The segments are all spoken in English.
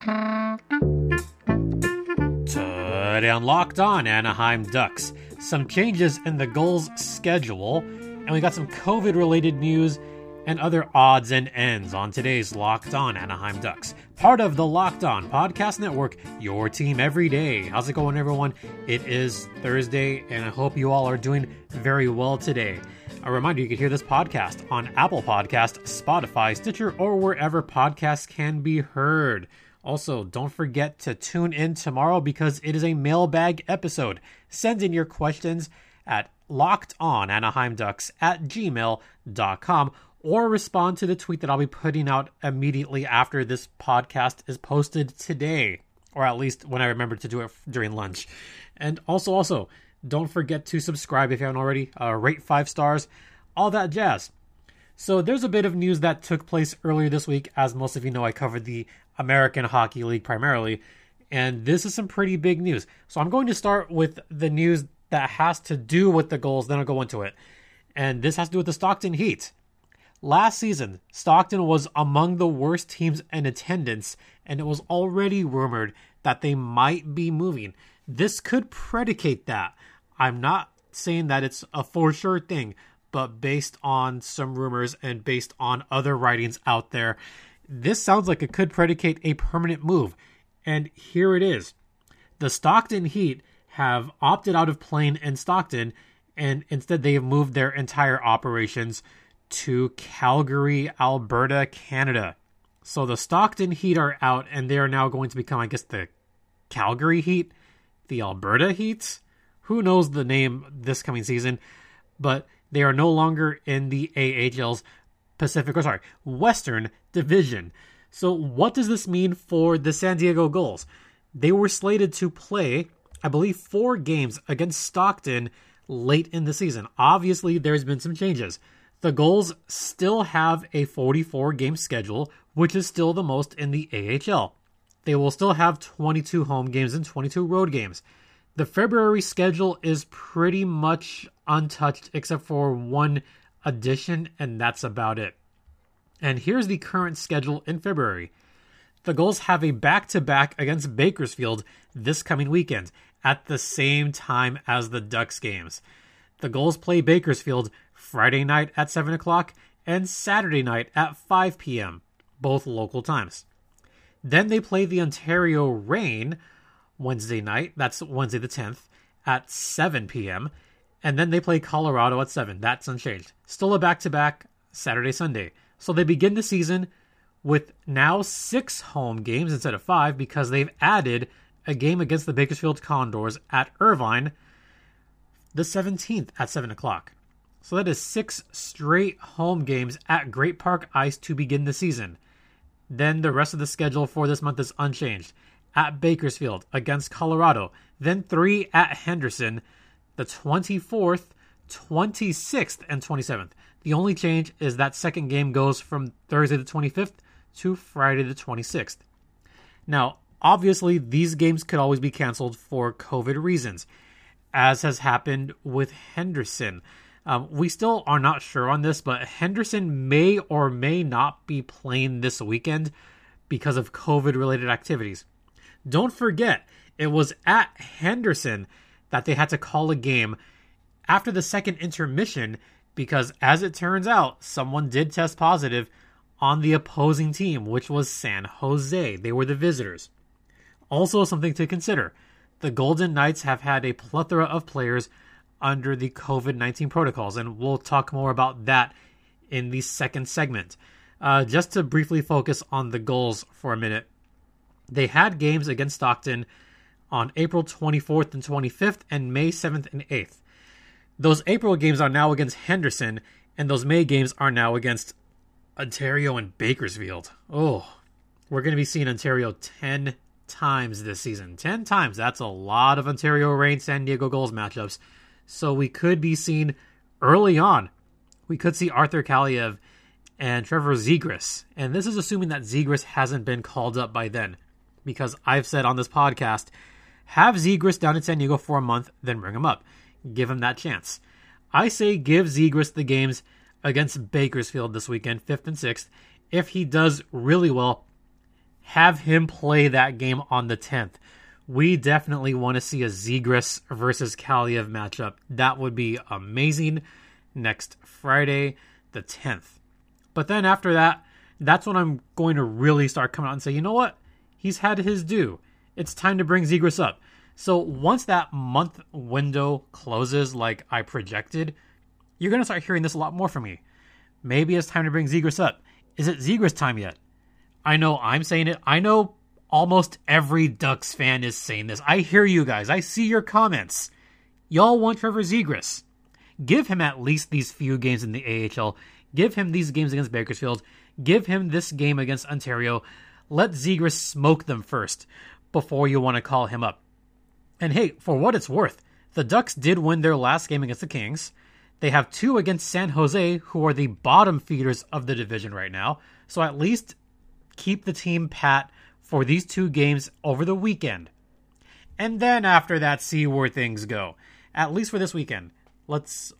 Today on Locked On Anaheim Ducks, some changes in the Gulls schedule, and we got some COVID related news and other odds and ends on today's Locked On Anaheim Ducks. Part of the Locked On Podcast Network, your team every day. How's it going, everyone? It is Thursday, and I hope you all are doing very well today. A reminder you can hear this podcast on Apple Podcast, Spotify, Stitcher, or wherever podcasts can be heard. Also, don't forget to tune in tomorrow because it is a mailbag episode. Send in your questions at lockedonanaheimducks at gmail.com or respond to the tweet that I'll be putting out immediately after this podcast is posted today, or at least when I remember to do it during lunch. And also, also, don't forget to subscribe if you haven't already, uh, rate five stars, all that jazz. So there's a bit of news that took place earlier this week. As most of you know, I covered the American Hockey League primarily, and this is some pretty big news. So I'm going to start with the news that has to do with the Gulls, then I'll go into it. And this has to do with the Stockton Heat. Last season, Stockton was among the worst teams in attendance, and it was already rumored that they might be moving. This could predicate that. I'm not saying that it's a for sure thing, but based on some rumors and based on other writings out there, this sounds like it could predicate a permanent move. And here it is. The Stockton Heat have opted out of playing in Stockton, and instead they have moved their entire operations to Calgary, Alberta, Canada. So the Stockton Heat are out, and they are now going to become, I guess, the Calgary Heat, the Alberta Heat. Who knows the name this coming season? But they are no longer in the AHL's Pacific, or sorry, Western Division. So, what does this mean for the San Diego Gulls? They were slated to play, I believe, four games against Stockton late in the season. Obviously, there's been some changes. The Gulls still have a 44 game schedule, which is still the most in the AHL. They will still have 22 home games and 22 road games. The February schedule is pretty much untouched except for one addition, and that's about it. And here's the current schedule in February. The Gulls have a back to back against Bakersfield this coming weekend at the same time as the Ducks games. The Gulls play Bakersfield Friday night at 7 o'clock and Saturday night at 5 p.m., both local times. Then they play the Ontario Reign Wednesday night, that's Wednesday the 10th, at 7 p.m., and then they play Colorado at 7. That's unchanged. Still a back to back Saturday, Sunday. So they begin the season with now six home games instead of five because they've added a game against the Bakersfield Condors at Irvine the 17th at 7 o'clock. So that is six straight home games at Great Park Ice to begin the season. Then the rest of the schedule for this month is unchanged. At Bakersfield against Colorado, then three at Henderson, the 24th, 26th, and 27th. The only change is that second game goes from Thursday the 25th to Friday the 26th. Now, obviously, these games could always be canceled for COVID reasons, as has happened with Henderson. Um, we still are not sure on this, but Henderson may or may not be playing this weekend because of COVID related activities. Don't forget, it was at Henderson that they had to call a game after the second intermission because, as it turns out, someone did test positive on the opposing team, which was San Jose. They were the visitors. Also, something to consider the Golden Knights have had a plethora of players under the COVID 19 protocols. And we'll talk more about that in the second segment. Uh, just to briefly focus on the Gulls for a minute, they had games against Stockton on April 24th and 25th and May 7th and 8th. Those April games are now against Henderson, and those May games are now against Ontario and Bakersfield. Oh, we're going to be seeing Ontario 10 times this season. 10 times. That's a lot of Ontario Reign San Diego Gulls matchups. So we could be seeing early on, we could see Arthur Kaliyev and Trevor Zegras. And this is assuming that Zegras hasn't been called up by then. Because I've said on this podcast, have Zegras down in San Diego for a month, then bring him up. Give him that chance. I say give Zegras the games against Bakersfield this weekend, 5th and 6th. If he does really well, have him play that game on the 10th. We definitely want to see a Zegras versus Kaliyev matchup. That would be amazing next Friday, the 10th. But then after that, that's when I'm going to really start coming out and say, you know what? He's had his due. It's time to bring Zegras up. So once that month window closes, like I projected, you're going to start hearing this a lot more from me. Maybe it's time to bring Zegras up. Is it Zegras time yet? I know I'm saying it. I know almost every Ducks fan is saying this. I hear you guys. I see your comments. Y'all want Trevor Zegras. Give him at least these few games in the AHL. Give him these games against Bakersfield. Give him this game against Ontario. Let Zegras smoke them first before you want to call him up. And hey, for what it's worth, the Ducks did win their last game against the Kings. They have two against San Jose, who are the bottom feeders of the division right now. So at least keep the team pat for these two games over the weekend. And then after that, see where things go. At least for this weekend. Let's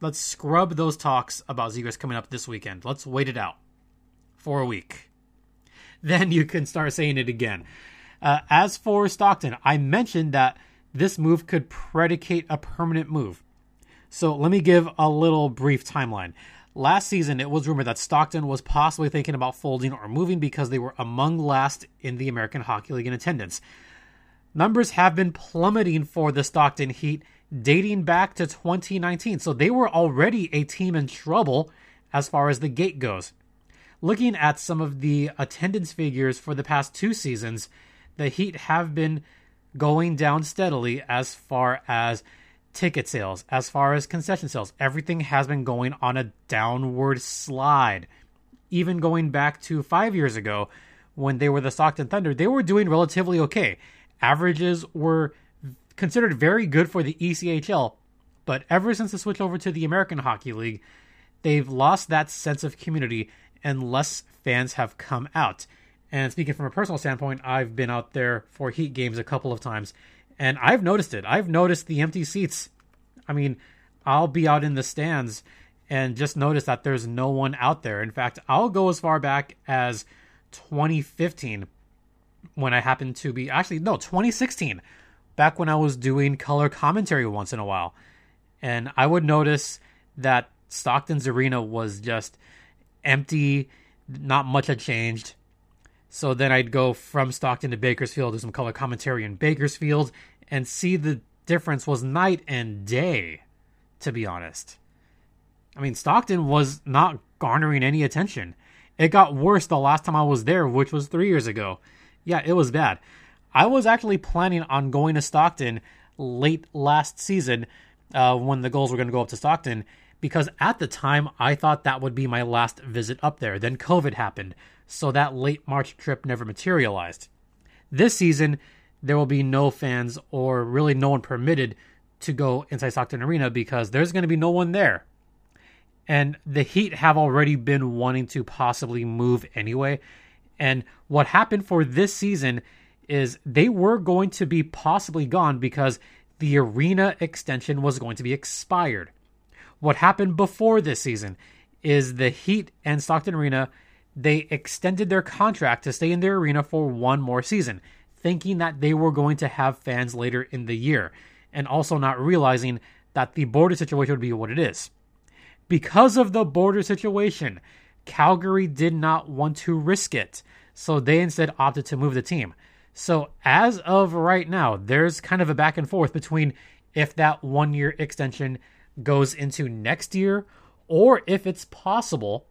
let's scrub those talks about Zegras coming up this weekend. Let's wait it out for a week. Then you can start saying it again. Uh, as for Stockton, I mentioned that this move could predicate a permanent move. So let me give a little brief timeline. Last season, it was rumored that Stockton was possibly thinking about folding or moving because they were among last in the American Hockey League in attendance. Numbers have been plummeting for the Stockton Heat dating back to 2019, so they were already a team in trouble as far as the gate goes. Looking at some of the attendance figures for the past two seasons, the Heat have been going down steadily as far as ticket sales, as far as concession sales. Everything has been going on a downward slide. Even going back to five years ago when they were the Stockton Thunder, they were doing relatively okay. Averages were considered very good for the ECHL, but ever since the switch over to the American Hockey League, they've lost that sense of community and less fans have come out. And speaking from a personal standpoint, I've been out there for Heat games a couple of times, and I've noticed it. I've noticed the empty seats. I mean, I'll be out in the stands and just notice that there's no one out there. In fact, I'll go as far back as 2015 when I happened to be actually no 2016 back when I was doing color commentary once in a while. And I would notice that Stockton's arena was just empty, not much had changed. So then I'd go from Stockton to Bakersfield, do some color commentary in Bakersfield, and see the difference was night and day, to be honest. I mean, Stockton was not garnering any attention. It got worse the last time I was there, which was three years ago. Yeah, it was bad. I was actually planning on going to Stockton late last season uh, when the Gulls were going to go up to Stockton because at the time I thought that would be my last visit up there. Then COVID happened so that late March trip never materialized. This season, there will be no fans or really no one permitted to go inside Stockton Arena because there's going to be no one there. And the Heat have already been wanting to possibly move anyway. And what happened for this season is they were going to be possibly gone because the arena extension was going to be expired. What happened before this season is the Heat and Stockton Arena they extended their contract to stay in their arena for one more season, thinking that they were going to have fans later in the year, and also not realizing that the border situation would be what it is. Because of the border situation, Calgary did not want to risk it, so they instead opted to move the team. So, as of right now, there's kind of a back and forth between if that one year extension goes into next year or if it's possible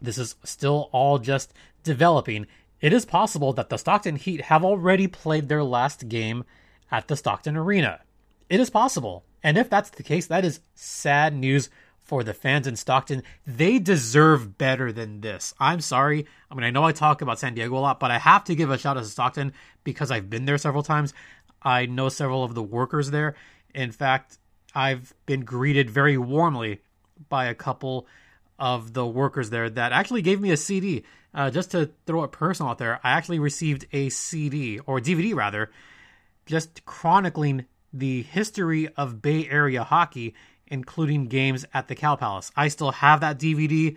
this is still all just developing. It is possible that the Stockton Heat have already played their last game at the Stockton Arena. It is possible. And if that's the case, that is sad news for the fans in Stockton. They deserve better than this. I'm sorry. I mean, I know I talk about San Diego a lot, but I have to give a shout out to Stockton because I've been there several times. I know several of the workers there. In fact, I've been greeted very warmly by a couple of the workers there that actually gave me a CD. Uh, just to throw it personal out there, I actually received a CD or DVD rather, just chronicling the history of Bay Area hockey, including games at the Cow Palace. I still have that DVD.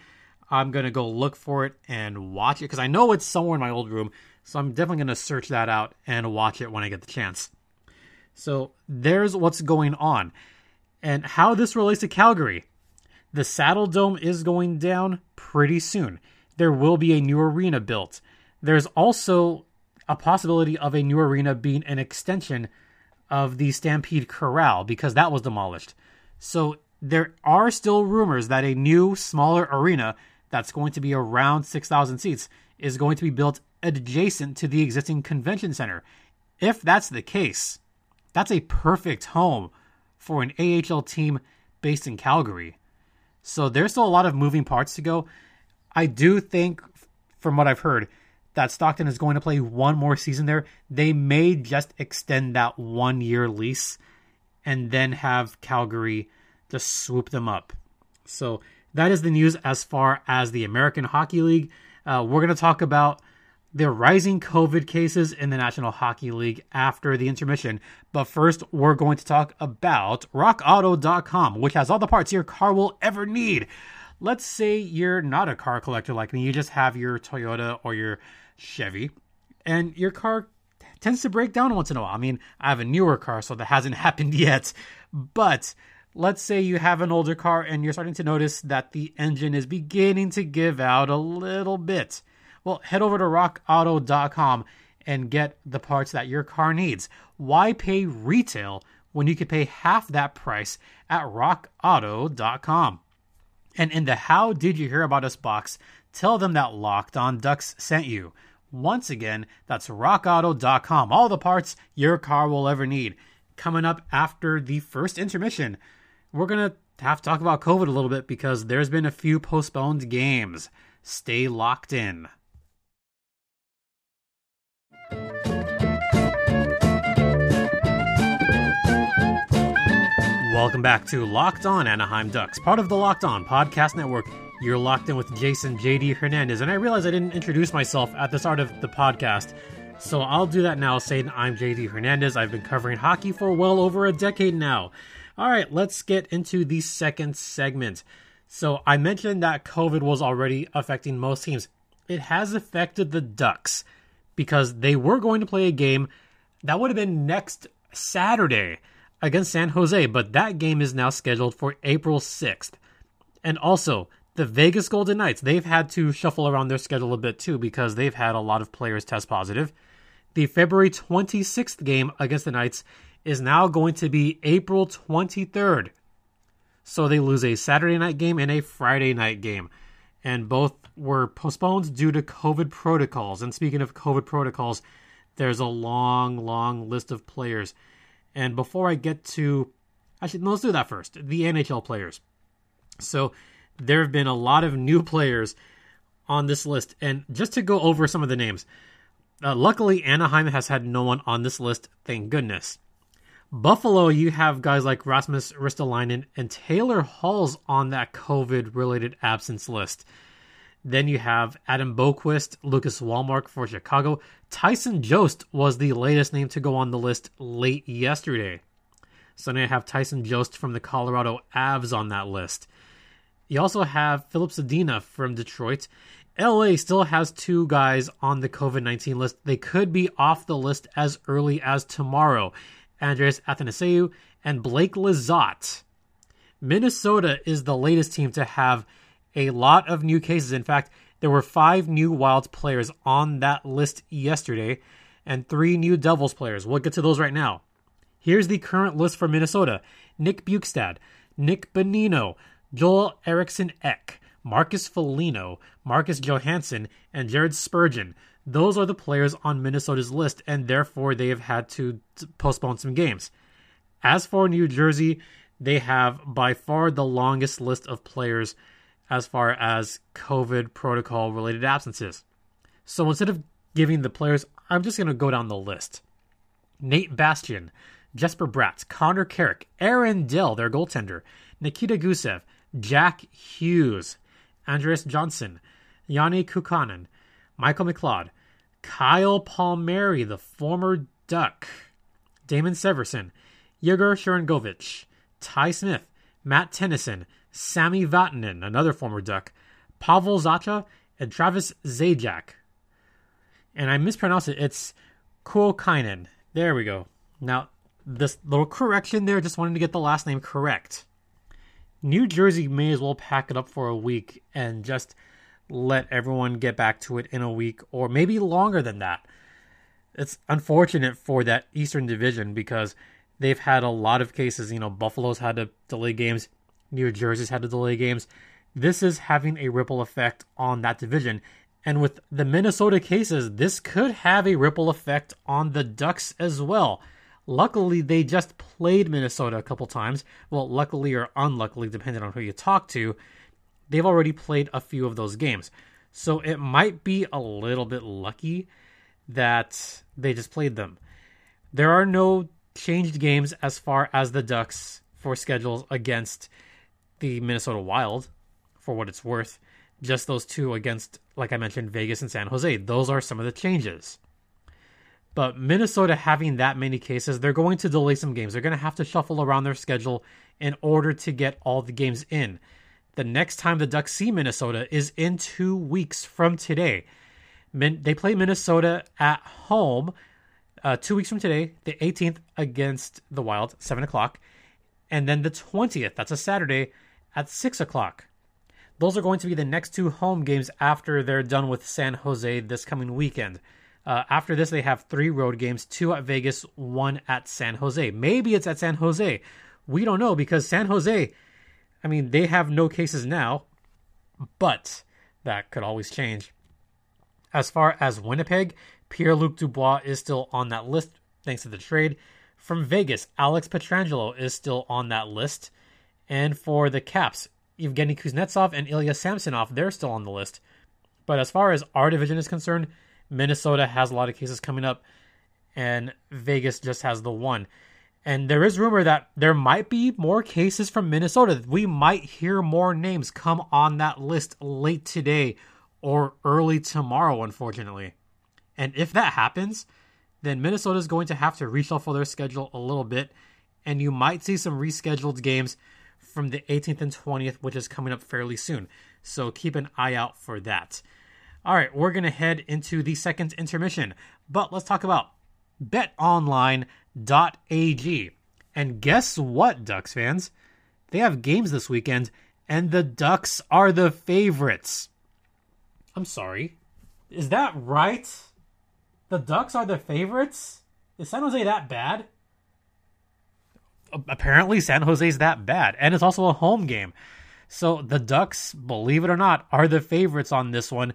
I'm to go look for it and watch it because I know it's somewhere in my old room. So I'm definitely to search that out and watch it when I get the chance. So there's what's going on and how this relates to Calgary. The Saddledome is going down pretty soon. There will be a new arena built. There's also a possibility of a new arena being an extension of the Stampede Corral because that was demolished. So there are still rumors that a new, smaller arena that's going to be around 6,000 seats is going to be built adjacent to the existing convention center. If that's the case, that's a perfect home for an AHL team based in Calgary. So there's still a lot of moving parts to go. I do think, from what I've heard, that Stockton is going to play one more season there. They may just extend that one year lease and then have Calgary just swoop them up. So that is the news as far as the American Hockey League. Uh, we're going to talk about the rising COVID cases in the National Hockey League after the intermission. But first, we're going to talk about RockAuto.com, which has all the parts your car will ever need. Let's say you're not a car collector like me, you just have your Toyota or your Chevy, and your car tends to break down once in a while. I mean, I have a newer car, so that hasn't happened yet. But let's say you have an older car and you're starting to notice that the engine is beginning to give out a little bit. Well, head over to rockauto.com and get the parts that your car needs. Why pay retail when you could pay half that price at rockauto.com? And in the How Did You Hear About Us box, tell them that Locked On Ducks sent you. Once again, that's rockauto.com. All the parts your car will ever need. Coming up after the first intermission, we're going to have to talk about COVID a little bit because there's been a few postponed games. Stay locked in. Welcome back to Locked On Anaheim Ducks, part of the Locked On Podcast Network. You're locked in with Jason JD Hernandez, and I realize I didn't introduce myself at the start of the podcast, so I'll do that now, saying I'm JD Hernandez. I've been covering hockey for well over a decade now. All right, let's get into the second segment. So I mentioned that COVID was already affecting most teams. It has affected the Ducks because they were going to play a game that would have been next Saturday against San Jose, but that game is now scheduled for April 6th. And also, the Vegas Golden Knights, they've had to shuffle around their schedule a bit too because they've had a lot of players test positive. The February 26th game against the Knights is now going to be April 23rd. So they lose a Saturday night game and a Friday night game. And both were postponed due to COVID protocols. And speaking of COVID protocols, there's a long, long list of players. And before I get to, actually, no, let's do that first. The NHL players. So there have been a lot of new players on this list. And just to go over some of the names, uh, luckily, Anaheim has had no one on this list, thank goodness. Buffalo, you have guys like Rasmus Ristolainen and Taylor Hall's on that COVID related absence list. Then you have Adam Boqvist, Lucas Wallmark for Chicago. Tyson Jost was the latest name to go on the list late yesterday. So now you have Tyson Jost from the Colorado Avs on that list. You also have Filip Zadina from Detroit. LA still has two guys on the COVID 19 list. They could be off the list as early as tomorrow Andreas Athanasiou and Blake Lizotte. Minnesota is the latest team to have a lot of new cases. In fact, there were five new Wild players on that list yesterday and three new Devils players. We'll get to those right now. Here's the current list for Minnesota Nick Bjugstad, Nick Bonino, Joel Eriksson Ek, Marcus Foligno, Marcus Johansson, and Jared Spurgeon. Those are the players on Minnesota's list, and therefore they have had to postpone some games. As for New Jersey, they have by far the longest list of players as far as COVID protocol related absences. So instead of giving the players, I'm just going to go down the list. Nate Bastian, Jesper Bratt, Connor Carrick, Aaron Dell, their goaltender, Nikita Gusev, Jack Hughes, Andreas Johnsson, Janne Kuokkanen, Michael McLeod, Kyle Palmieri, the former Duck, Damon Severson, Yegor Sharangovich, Ty Smith, Matt Tennyson, Sami Vatanen, another former Duck, Pavel Zacha and Travis Zajac. And I mispronounced it. It's Kuokkainen. There we go. Now, this little correction there, just wanted to get the last name correct. New Jersey may as well pack it up for a week and just let everyone get back to it in a week or maybe longer than that. It's unfortunate for that Eastern Division because they've had a lot of cases. You know, Buffalo's had to delay games, New Jersey's had to delay games. This is having a ripple effect on that division. And with the Minnesota cases, this could have a ripple effect on the Ducks as well. Luckily, they just played Minnesota a couple times. Well, luckily or unluckily, depending on who you talk to, they've already played a few of those games. So it might be a little bit lucky that they just played them. There are no changed games as far as the Ducks for schedules against the Minnesota Wild, for what it's worth. Just those two against, like I mentioned, Vegas and San Jose. Those are some of the changes. But Minnesota having that many cases, they're going to delay some games. They're going to have to shuffle around their schedule in order to get all the games in. The next time the Ducks see Minnesota is in two weeks from today. Min- they play Minnesota at home uh, two weeks from today, the 18th against the Wild, 7 o'clock. And then the 20th, that's a Saturday, at 6 o'clock. Those are going to be the next two home games after they're done with San Jose this coming weekend. Uh, after this, they have three road games two at Vegas, one at San Jose. Maybe it's at San Jose. We don't know because San Jose, I mean, they have no cases now, but that could always change. As far as Winnipeg, Pierre Luc Dubois is still on that list thanks to the trade. From Vegas, Alex Pietrangelo is still on that list. And for the Caps, Evgeny Kuznetsov and Ilya Samsonov, they're still on the list. But as far as our division is concerned, Minnesota has a lot of cases coming up, and Vegas just has the one. And there is rumor that there might be more cases from Minnesota. We might hear more names come on that list late today or early tomorrow, unfortunately. And if that happens, then Minnesota is going to have to reshuffle their schedule a little bit, and you might see some rescheduled games from the 18th and 20th, which is coming up fairly soon. So keep an eye out for that. All right, we're going to head into the second intermission, but let's talk about betonline.ag. And guess what, Ducks fans? They have games this weekend, and the Ducks are the favorites. I'm sorry. Is that right? The Ducks are the favorites? Is San Jose that bad? Apparently, San Jose's that bad, and it's also a home game. So the Ducks, believe it or not, are the favorites on this one.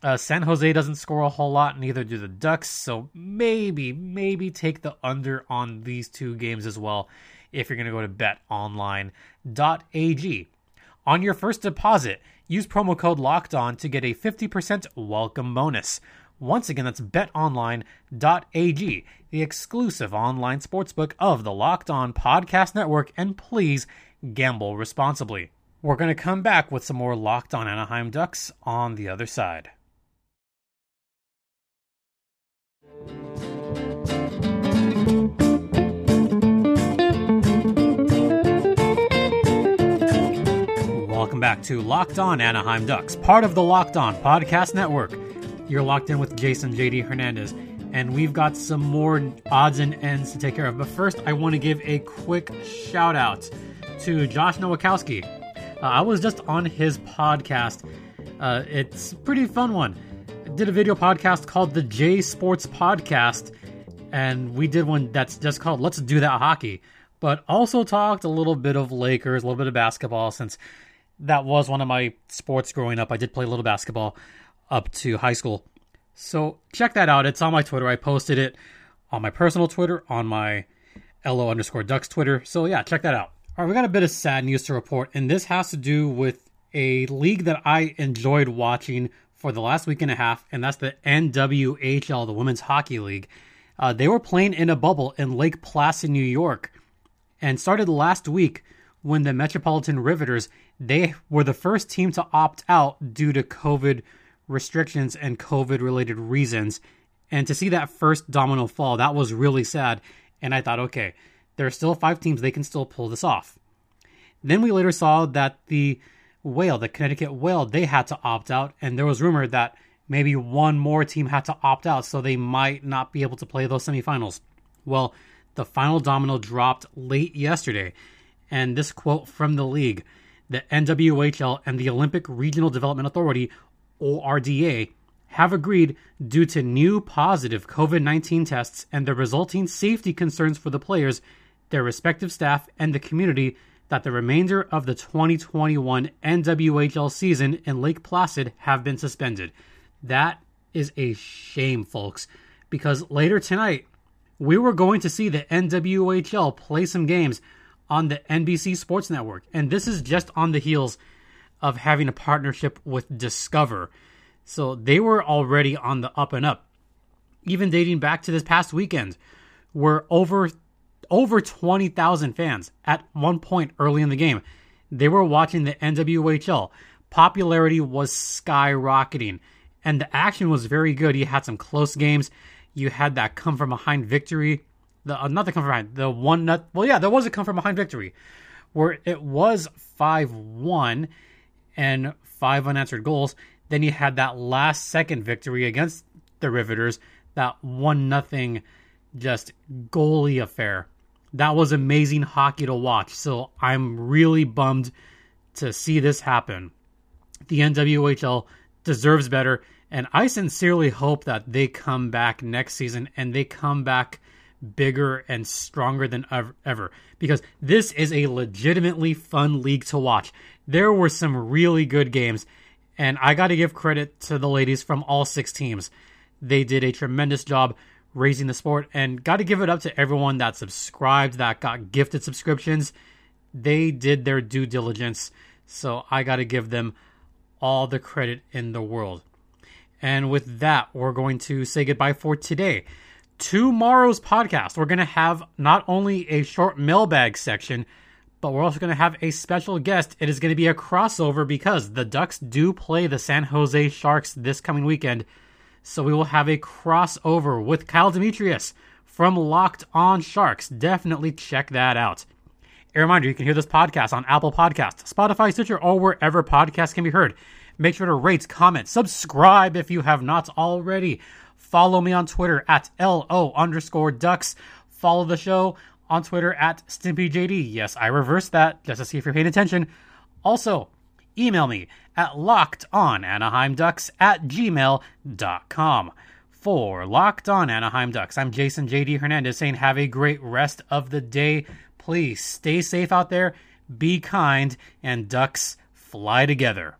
Uh, San Jose doesn't score a whole lot, neither do the Ducks. So maybe, maybe take the under on these two games as well if you're going to go to betonline.ag. On your first deposit, use promo code locked on to get a 50% welcome bonus. Once again, that's betonline.ag, the exclusive online sportsbook of the Locked On Podcast Network, and please gamble responsibly. We're going to come back with some more Locked On Anaheim Ducks on the other side. Welcome back to Locked On Anaheim Ducks, part of the Locked On Podcast Network. You're locked in with Jason JD Hernandez, and we've got some more odds and ends to take care of. But first, I want to give a quick shout out to Josh Nowakowski. Uh, I was just on his podcast. Uh, it's a pretty fun one did a video podcast called the J Sports Podcast, and we did one that's just called Let's Do That Hockey, but also talked a little bit of Lakers, a little bit of basketball, since that was one of my sports growing up. I did play a little basketball up to high school. So check that out. It's on my Twitter. I posted it on my personal Twitter, on my LO underscore Ducks Twitter. So yeah, check that out. All right, we got a bit of sad news to report, and this has to do with a league that I enjoyed watching for the last week and a half, and that's the NWHL, the Women's Hockey League. Uh, they were playing in a bubble in Lake Placid, New York, and started last week when the Metropolitan Riveters they were the first team to opt out due to COVID restrictions and COVID related reasons. And to see that first domino fall, that was really sad. And I thought, okay, there are still five teams, they can still pull this off. Then we later saw that the Whale, the Connecticut Whale, they had to opt out, and there was rumor that maybe one more team had to opt out, so they might not be able to play those semifinals. Well, the final domino dropped late yesterday, and this quote from the league the NWHL and the Olympic Regional Development Authority, ORDA, have agreed due to new positive COVID 19 tests and the resulting safety concerns for the players, their respective staff, and the community that the remainder of the 2021 NWHL season in Lake Placid have been suspended. That is a shame, folks, because later tonight, we were going to see the NWHL play some games on the NBC Sports Network. And this is just on the heels of having a partnership with Discover. So they were already on the up and up. Even dating back to this past weekend, where over over 20,000 fans at one point early in the game, they were watching the NWHL. Popularity was skyrocketing and the action was very good. You had some close games. You had that come from behind victory the uh, not the come from behind, the one nut. Well, yeah, there was a come from behind victory, where it was five one, and five unanswered goals. Then you had that last second victory against the Riveters, that one nothing, just goalie affair. That was amazing hockey to watch. So I'm really bummed to see this happen. The NWHL deserves better. And I sincerely hope that they come back next season and they come back bigger and stronger than ever because this is a legitimately fun league to watch. There were some really good games, and I got to give credit to the ladies from all six teams. They did a tremendous job raising the sport, and got to give it up to everyone that subscribed, that got gifted subscriptions. They did their due diligence, so I got to give them all the credit in the world. And with that, we're going to say goodbye for today tomorrow's podcast, we're going to have not only a short mailbag section, but we're also going to have a special guest. It is going to be a crossover because the Ducks do play the San Jose Sharks this coming weekend. So we will have a crossover with Kyle Demetrius from Locked On Sharks. Definitely check that out. A reminder you can hear this podcast on Apple Podcasts, Spotify, Stitcher, or wherever podcasts can be heard. Make sure to rate, comment, subscribe if you have not already. Follow me on Twitter at LO underscore ducks. Follow the show on Twitter at StimpyJD. Yes, I reversed that just to see if you're paying attention. Also, email me at lockedonanaheimducks at gmail.com. For Locked On Anaheim Ducks, I'm Jason JD Hernandez saying have a great rest of the day. Please stay safe out there, be kind, and Ducks fly together.